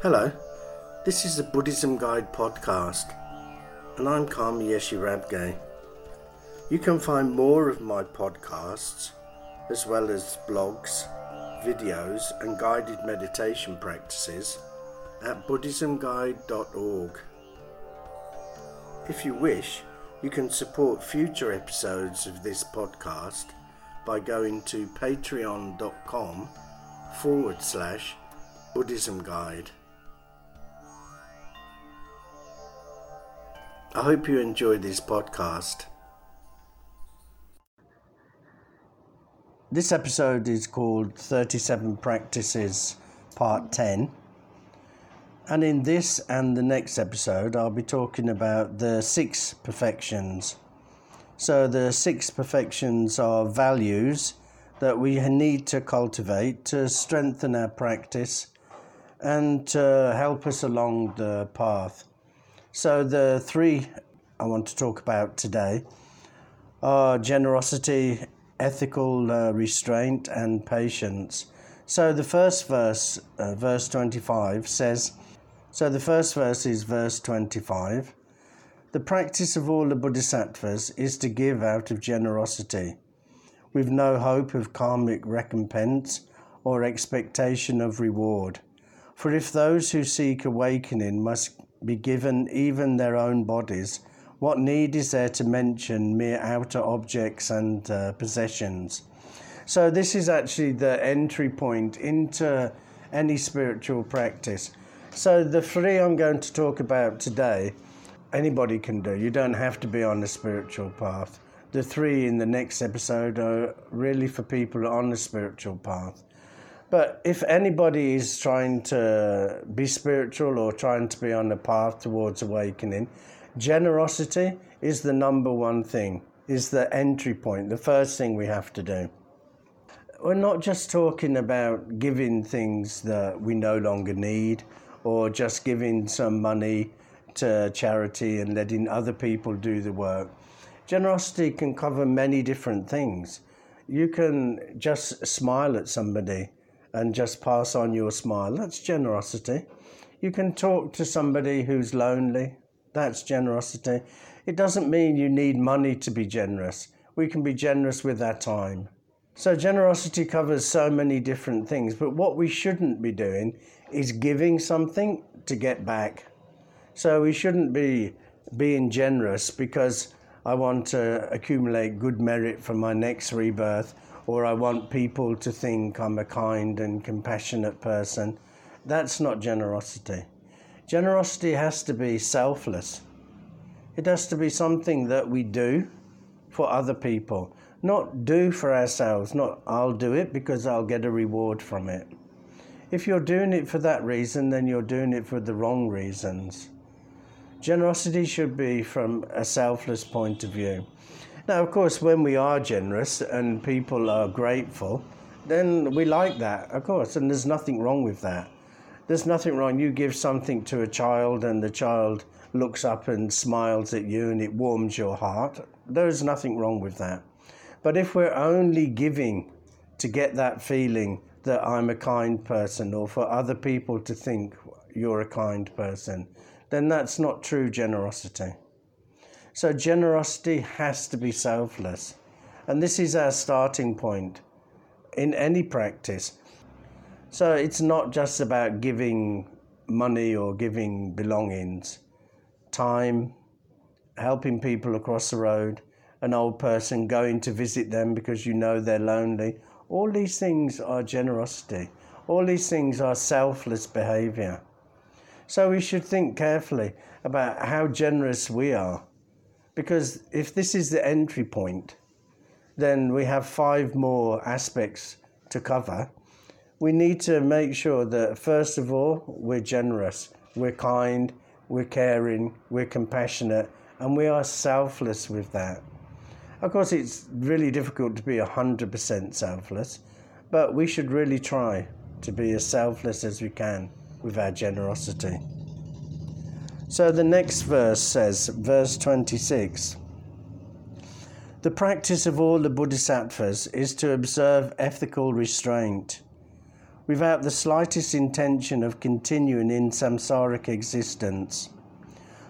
Hello, this is the Buddhism Guide podcast, and I'm Karma Yeshe Rabgye. You can find more of my podcasts, as well as blogs, videos, and guided meditation practices at BuddhismGuide.org. If you wish, you can support future episodes of this podcast by going to patreon.com forward slash Buddhism Guide. I hope you enjoy this podcast. This episode is called 37 Practices, Part 10. And in this and the next episode, I'll be talking about the six perfections. So, the six perfections are values that we need to cultivate to strengthen our practice and to help us along the path. So, the three I want to talk about today are generosity, ethical uh, restraint, and patience. So, the first verse, uh, verse 25, says So, the first verse is verse 25. The practice of all the bodhisattvas is to give out of generosity, with no hope of karmic recompense or expectation of reward. For if those who seek awakening must be given even their own bodies, what need is there to mention mere outer objects and uh, possessions? So, this is actually the entry point into any spiritual practice. So, the three I'm going to talk about today, anybody can do. You don't have to be on the spiritual path. The three in the next episode are really for people on the spiritual path. But if anybody is trying to be spiritual or trying to be on the path towards awakening, generosity is the number one thing, is the entry point, the first thing we have to do. We're not just talking about giving things that we no longer need or just giving some money to charity and letting other people do the work. Generosity can cover many different things. You can just smile at somebody and just pass on your smile. That's generosity. You can talk to somebody who's lonely. That's generosity. It doesn't mean you need money to be generous. We can be generous with our time. So, generosity covers so many different things, but what we shouldn't be doing is giving something to get back. So, we shouldn't be being generous because I want to accumulate good merit for my next rebirth or I want people to think I'm a kind and compassionate person. That's not generosity. Generosity has to be selfless. It has to be something that we do for other people, not do for ourselves, not I'll do it because I'll get a reward from it. If you're doing it for that reason, then you're doing it for the wrong reasons. Generosity should be from a selfless point of view. Now, of course, when we are generous and people are grateful, then we like that, of course, and there's nothing wrong with that. There's nothing wrong. You give something to a child and the child looks up and smiles at you and it warms your heart. There's nothing wrong with that. But if we're only giving to get that feeling that I'm a kind person or for other people to think you're a kind person, then that's not true generosity. So generosity has to be selfless. And this is our starting point in any practice. So it's not just about giving money or giving belongings, time, helping people across the road, an old person going to visit them because you know they're lonely. All these things are generosity. All these things are selfless behavior. So we should think carefully about how generous we are because if this is the entry point, then we have five more aspects to cover. We need to make sure that, first of all, we're generous, we're kind, we're caring, we're compassionate, and we are selfless with that. Of course, it's really difficult to be 100% selfless, but we should really try to be as selfless as we can with our generosity. So the next verse says, verse 26 The practice of all the bodhisattvas is to observe ethical restraint, without the slightest intention of continuing in samsaric existence.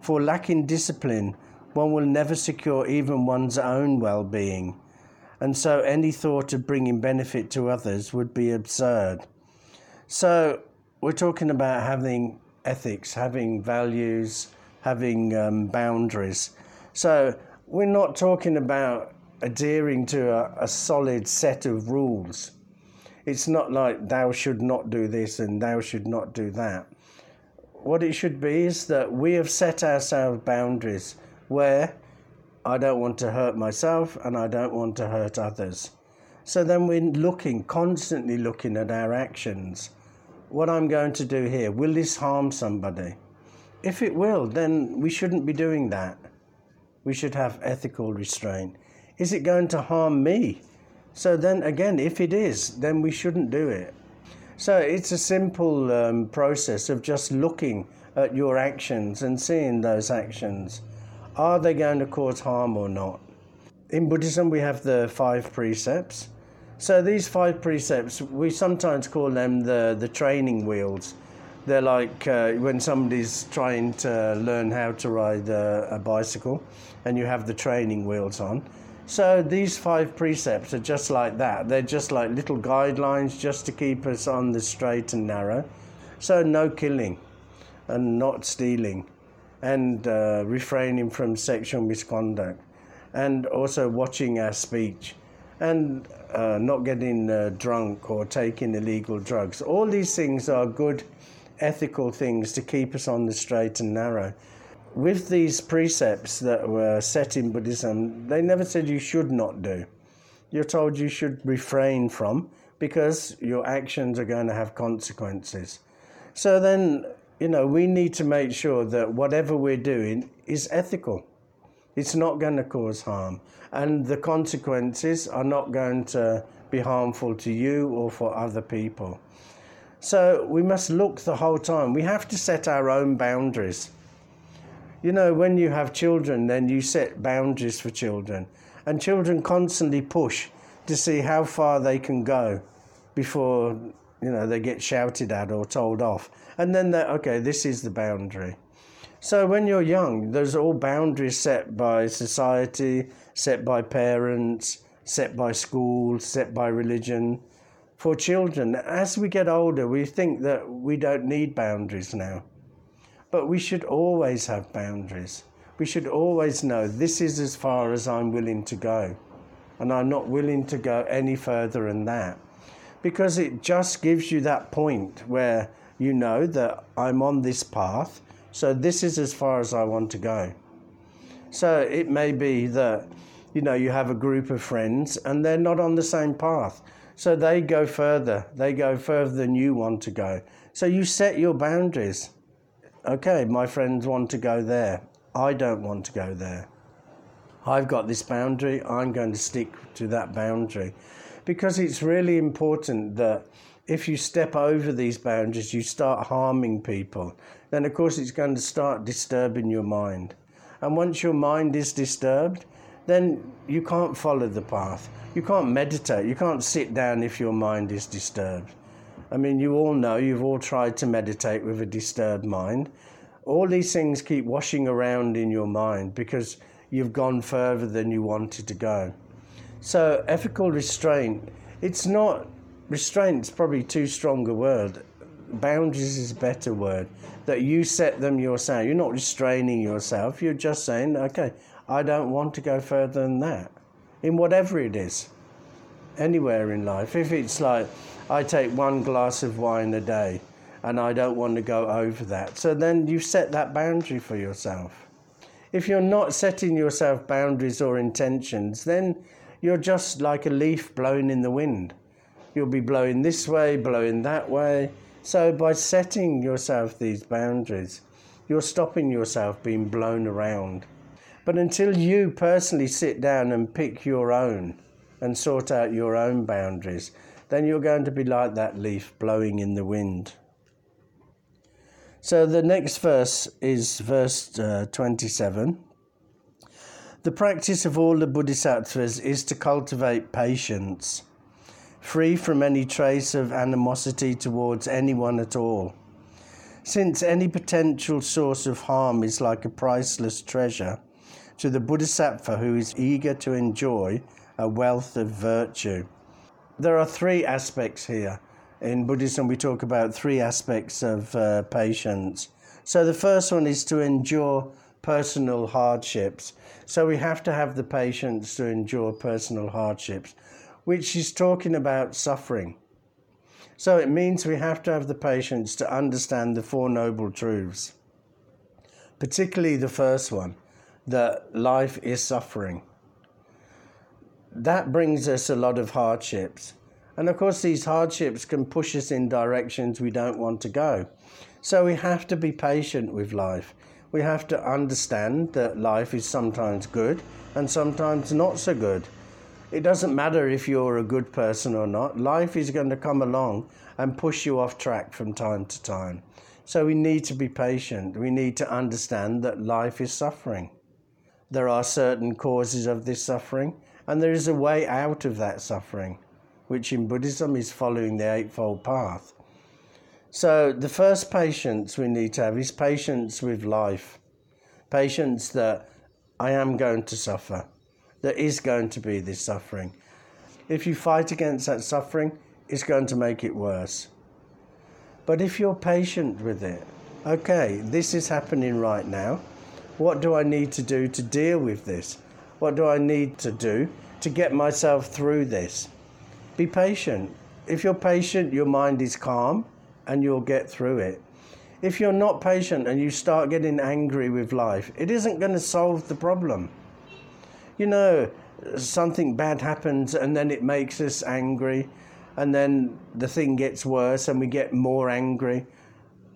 For lacking discipline, one will never secure even one's own well being, and so any thought of bringing benefit to others would be absurd. So, we're talking about having ethics, having values, having um, boundaries. So, we're not talking about adhering to a, a solid set of rules. It's not like thou should not do this and thou should not do that. What it should be is that we have set ourselves boundaries where I don't want to hurt myself and I don't want to hurt others. So then we're looking, constantly looking at our actions. What I'm going to do here, will this harm somebody? If it will, then we shouldn't be doing that. We should have ethical restraint. Is it going to harm me? So then again, if it is, then we shouldn't do it. So it's a simple um, process of just looking at your actions and seeing those actions. Are they going to cause harm or not? In Buddhism, we have the five precepts. So these five precepts, we sometimes call them the, the training wheels. They're like uh, when somebody's trying to learn how to ride a, a bicycle and you have the training wheels on. So these five precepts are just like that. They're just like little guidelines just to keep us on the straight and narrow. So no killing and not stealing and uh, refraining from sexual misconduct and also watching our speech and uh, not getting uh, drunk or taking illegal drugs. All these things are good ethical things to keep us on the straight and narrow. With these precepts that were set in Buddhism, they never said you should not do. You're told you should refrain from because your actions are going to have consequences. So then, you know, we need to make sure that whatever we're doing is ethical. It's not going to cause harm. And the consequences are not going to be harmful to you or for other people. So we must look the whole time. We have to set our own boundaries. You know, when you have children, then you set boundaries for children. And children constantly push to see how far they can go before, you know, they get shouted at or told off. And then they're, okay, this is the boundary. So when you're young, there's all boundaries set by society, set by parents, set by schools, set by religion for children. As we get older, we think that we don't need boundaries now. But we should always have boundaries. We should always know this is as far as I'm willing to go. And I'm not willing to go any further than that. Because it just gives you that point where you know that I'm on this path, so this is as far as I want to go. So it may be that, you know, you have a group of friends and they're not on the same path. So they go further. They go further than you want to go. So you set your boundaries. Okay, my friends want to go there. I don't want to go there. I've got this boundary. I'm going to stick to that boundary. Because it's really important that if you step over these boundaries, you start harming people, then of course it's going to start disturbing your mind. And once your mind is disturbed, then you can't follow the path. You can't meditate. You can't sit down if your mind is disturbed. I mean, you all know, you've all tried to meditate with a disturbed mind. All these things keep washing around in your mind because you've gone further than you wanted to go. So, ethical restraint, it's not, restraint's probably too strong a word. Boundaries is a better word. That you set them yourself. You're not restraining yourself. You're just saying, okay, I don't want to go further than that in whatever it is, anywhere in life. If it's like, I take one glass of wine a day and I don't want to go over that, so then you set that boundary for yourself. If you're not setting yourself boundaries or intentions, then you're just like a leaf blown in the wind. You'll be blowing this way, blowing that way. So, by setting yourself these boundaries, you're stopping yourself being blown around. But until you personally sit down and pick your own and sort out your own boundaries, then you're going to be like that leaf blowing in the wind. So the next verse is verse uh, 27. The practice of all the bodhisattvas is to cultivate patience. Free from any trace of animosity towards anyone at all. Since any potential source of harm is like a priceless treasure to the Bodhisattva who is eager to enjoy a wealth of virtue. There are three aspects here. In Buddhism, we talk about three aspects of uh, patience. So the first one is to endure personal hardships. So we have to have the patience to endure personal hardships, which is talking about suffering. So it means we have to have the patience to understand the Four Noble Truths, particularly the first one that life is suffering. That brings us a lot of hardships. And of course, these hardships can push us in directions we don't want to go. So we have to be patient with life we have to understand that life is sometimes good and sometimes not so good. It doesn't matter if you're a good person or not, life is going to come along and push you off track from time to time. So we need to be patient. We need to understand that life is suffering. There are certain causes of this suffering, and there is a way out of that suffering, which in Buddhism is following the Eightfold Path. So, the first patience we need to have is patience with life. Patience that I am going to suffer. There is going to be this suffering. If you fight against that suffering, it's going to make it worse. But if you're patient with it, okay, this is happening right now. What do I need to do to deal with this? What do I need to do to get myself through this? Be patient. If you're patient, your mind is calm and you'll get through it. If you're not patient and you start getting angry with life, it isn't going to solve the problem. You know, something bad happens and then it makes us angry, and then the thing gets worse and we get more angry.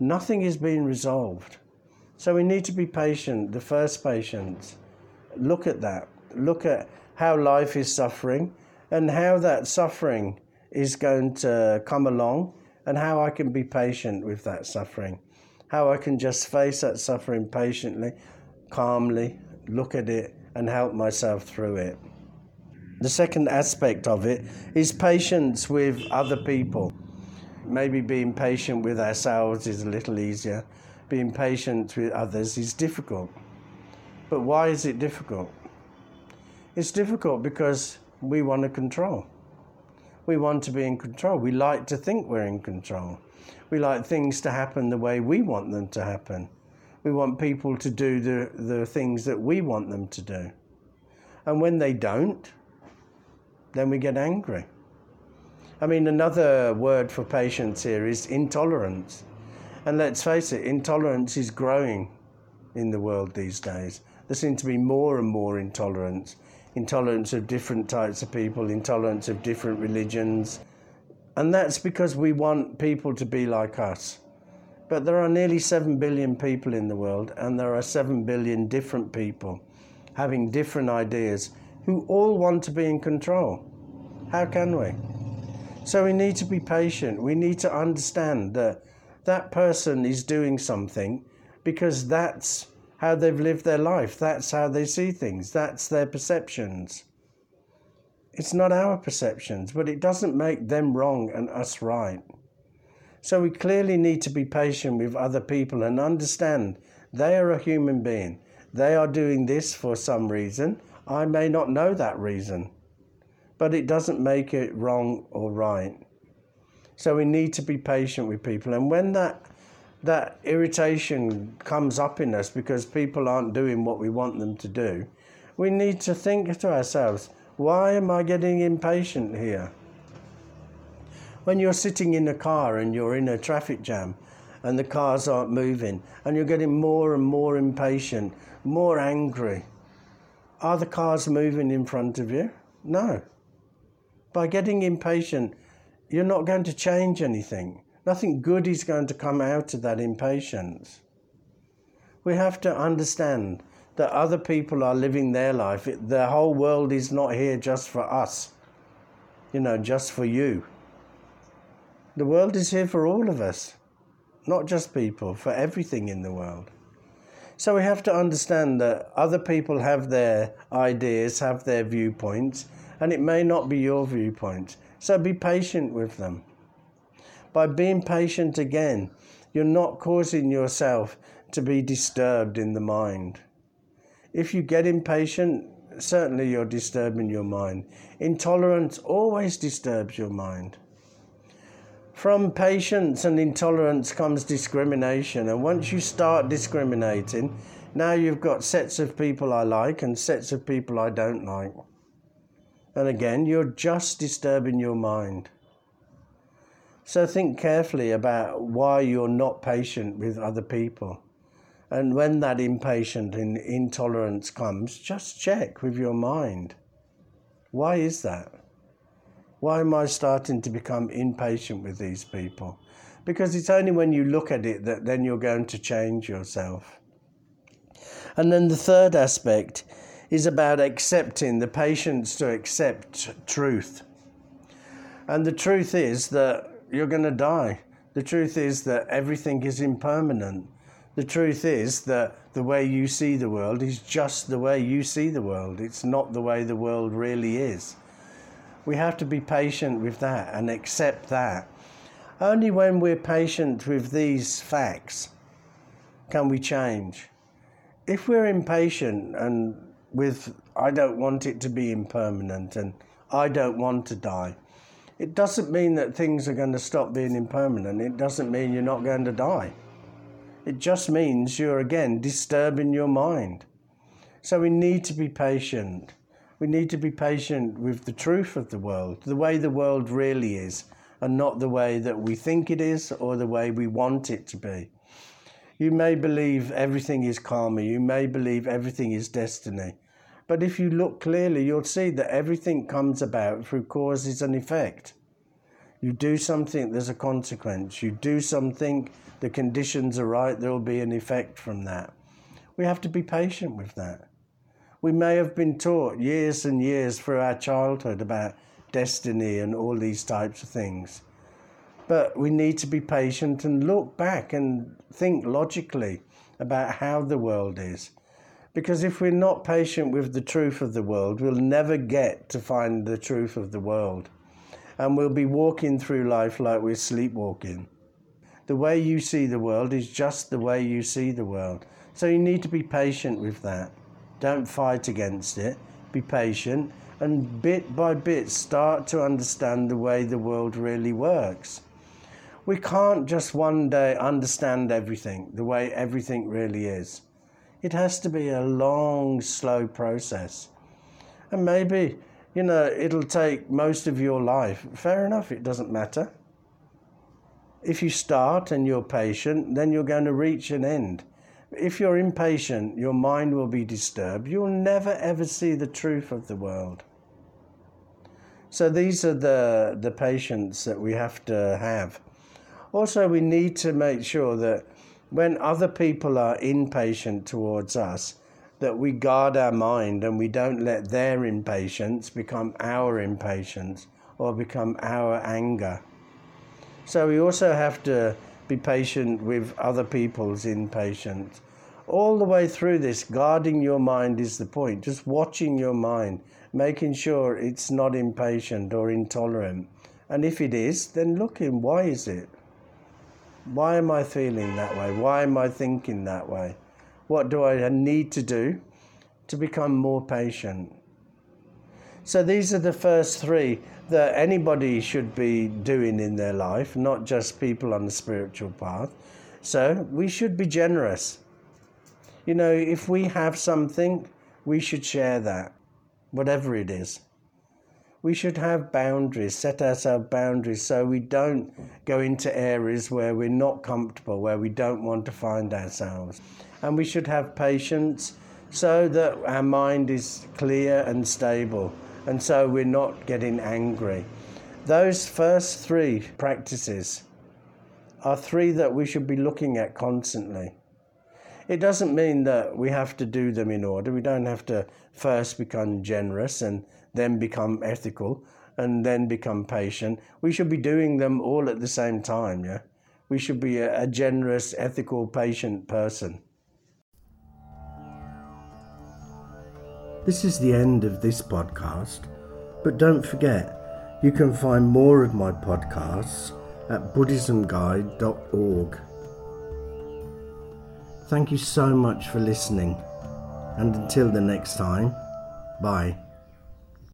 Nothing is being resolved. So we need to be patient, the first patience. Look at that. Look at how life is suffering and how that suffering is going to come along and how I can be patient with that suffering, how I can just face that suffering patiently, calmly, look at it, and help myself through it. The second aspect of it is patience with other people. Maybe being patient with ourselves is a little easier. Being patient with others is difficult. But why is it difficult? It's difficult because we want to control we want to be in control. We like to think we're in control. We like things to happen the way we want them to happen. We want people to do the, the things that we want them to do. And when they don't, then we get angry. I mean, another word for patience here is intolerance. And let's face it, intolerance is growing in the world these days. There seems to be more and more intolerance intolerance of different types of people, intolerance of different religions. And that's because we want people to be like us. But there are nearly 7 billion people in the world, and there are 7 billion different people having different ideas who all want to be in control. How can we? So we need to be patient. We need to understand that that person is doing something because that's how they've lived their life. That's how they see things. That's their perceptions. It's not our perceptions, but it doesn't make them wrong and us right. So we clearly need to be patient with other people and understand they are a human being. They are doing this for some reason. I may not know that reason, but it doesn't make it wrong or right. So we need to be patient with people. And when that that irritation comes up in us because people aren't doing what we want them to do, we need to think to ourselves, why am I getting impatient here? When you're sitting in a car and you're in a traffic jam and the cars aren't moving and you're getting more and more impatient, more angry, are the cars moving in front of you? No. By getting impatient, you're not going to change anything. Nothing good is going to come out of that impatience. We have to understand that other people are living their life. The whole world is not here just for us, you know, just for you. The world is here for all of us, not just people, for everything in the world. So we have to understand that other people have their ideas, have their viewpoints, and it may not be your viewpoint. So be patient with them. By being patient again, you're not causing yourself to be disturbed in the mind. If you get impatient, certainly you're disturbing your mind. Intolerance always disturbs your mind. From patience and intolerance comes discrimination, and once you start discriminating, now you've got sets of people I like and sets of people I don't like. And again, you're just disturbing your mind. So think carefully about why you're not patient with other people. And when that impatient and intolerance comes, just check with your mind. Why is that? Why am I starting to become impatient with these people? Because it's only when you look at it that then you're going to change yourself. And then the third aspect is about accepting the patience to accept truth. And the truth is that you're going to die. The truth is that everything is impermanent. The truth is that the way you see the world is just the way you see the world. It's not the way the world really is. We have to be patient with that and accept that. Only when we're patient with these facts can we change. If we're impatient and with, I don't want it to be impermanent and I don't want to die, it doesn't mean that things are going to stop being impermanent. It doesn't mean you're not going to die. It just means you're again disturbing your mind. So we need to be patient. We need to be patient with the truth of the world, the way the world really is, and not the way that we think it is or the way we want it to be. You may believe everything is karma, you may believe everything is destiny. But if you look clearly, you'll see that everything comes about through causes and effect. You do something, there's a consequence. You do something, the conditions are right, there will be an effect from that. We have to be patient with that. We may have been taught years and years through our childhood about destiny and all these types of things. But we need to be patient and look back and think logically about how the world is because if we're not patient with the truth of the world, we'll never get to find the truth of the world. And we'll be walking through life like we're sleepwalking. The way you see the world is just the way you see the world. So you need to be patient with that. Don't fight against it. Be patient and bit by bit start to understand the way the world really works. We can't just one day understand everything the way everything really is. It has to be a long, slow process. And maybe, you know, it'll take most of your life. Fair enough, it doesn't matter. If you start and you're patient, then you're going to reach an end. If you're impatient, your mind will be disturbed. You'll never ever see the truth of the world. So these are the, the patience that we have to have. Also, we need to make sure that when other people are impatient towards us, that we guard our mind and we don't let their impatience become our impatience or become our anger. So we also have to be patient with other people's impatience. All the way through this, guarding your mind is the point. Just watching your mind, making sure it's not impatient or intolerant. And if it is, then looking, why is it? Why am I feeling that way? Why am I thinking that way? What do I need to do to become more patient? So these are the first three that anybody should be doing in their life, not just people on the spiritual path. So we should be generous. You know, if we have something, we should share that, whatever it is we should have boundaries, set ourselves boundaries so we don't go into areas where we're not comfortable, where we don't want to find ourselves. And we should have patience so that our mind is clear and stable, and so we're not getting angry. Those first three practices are three that we should be looking at constantly. It doesn't mean that we have to do them in order. We don't have to first become generous and then become ethical, and then become patient. We should be doing them all at the same time, yeah? We should be a, a generous, ethical, patient person. This is the end of this podcast, but don't forget, You can find more of my podcasts at buddhismguide.org. Thank you so much for listening, and until the next time, bye.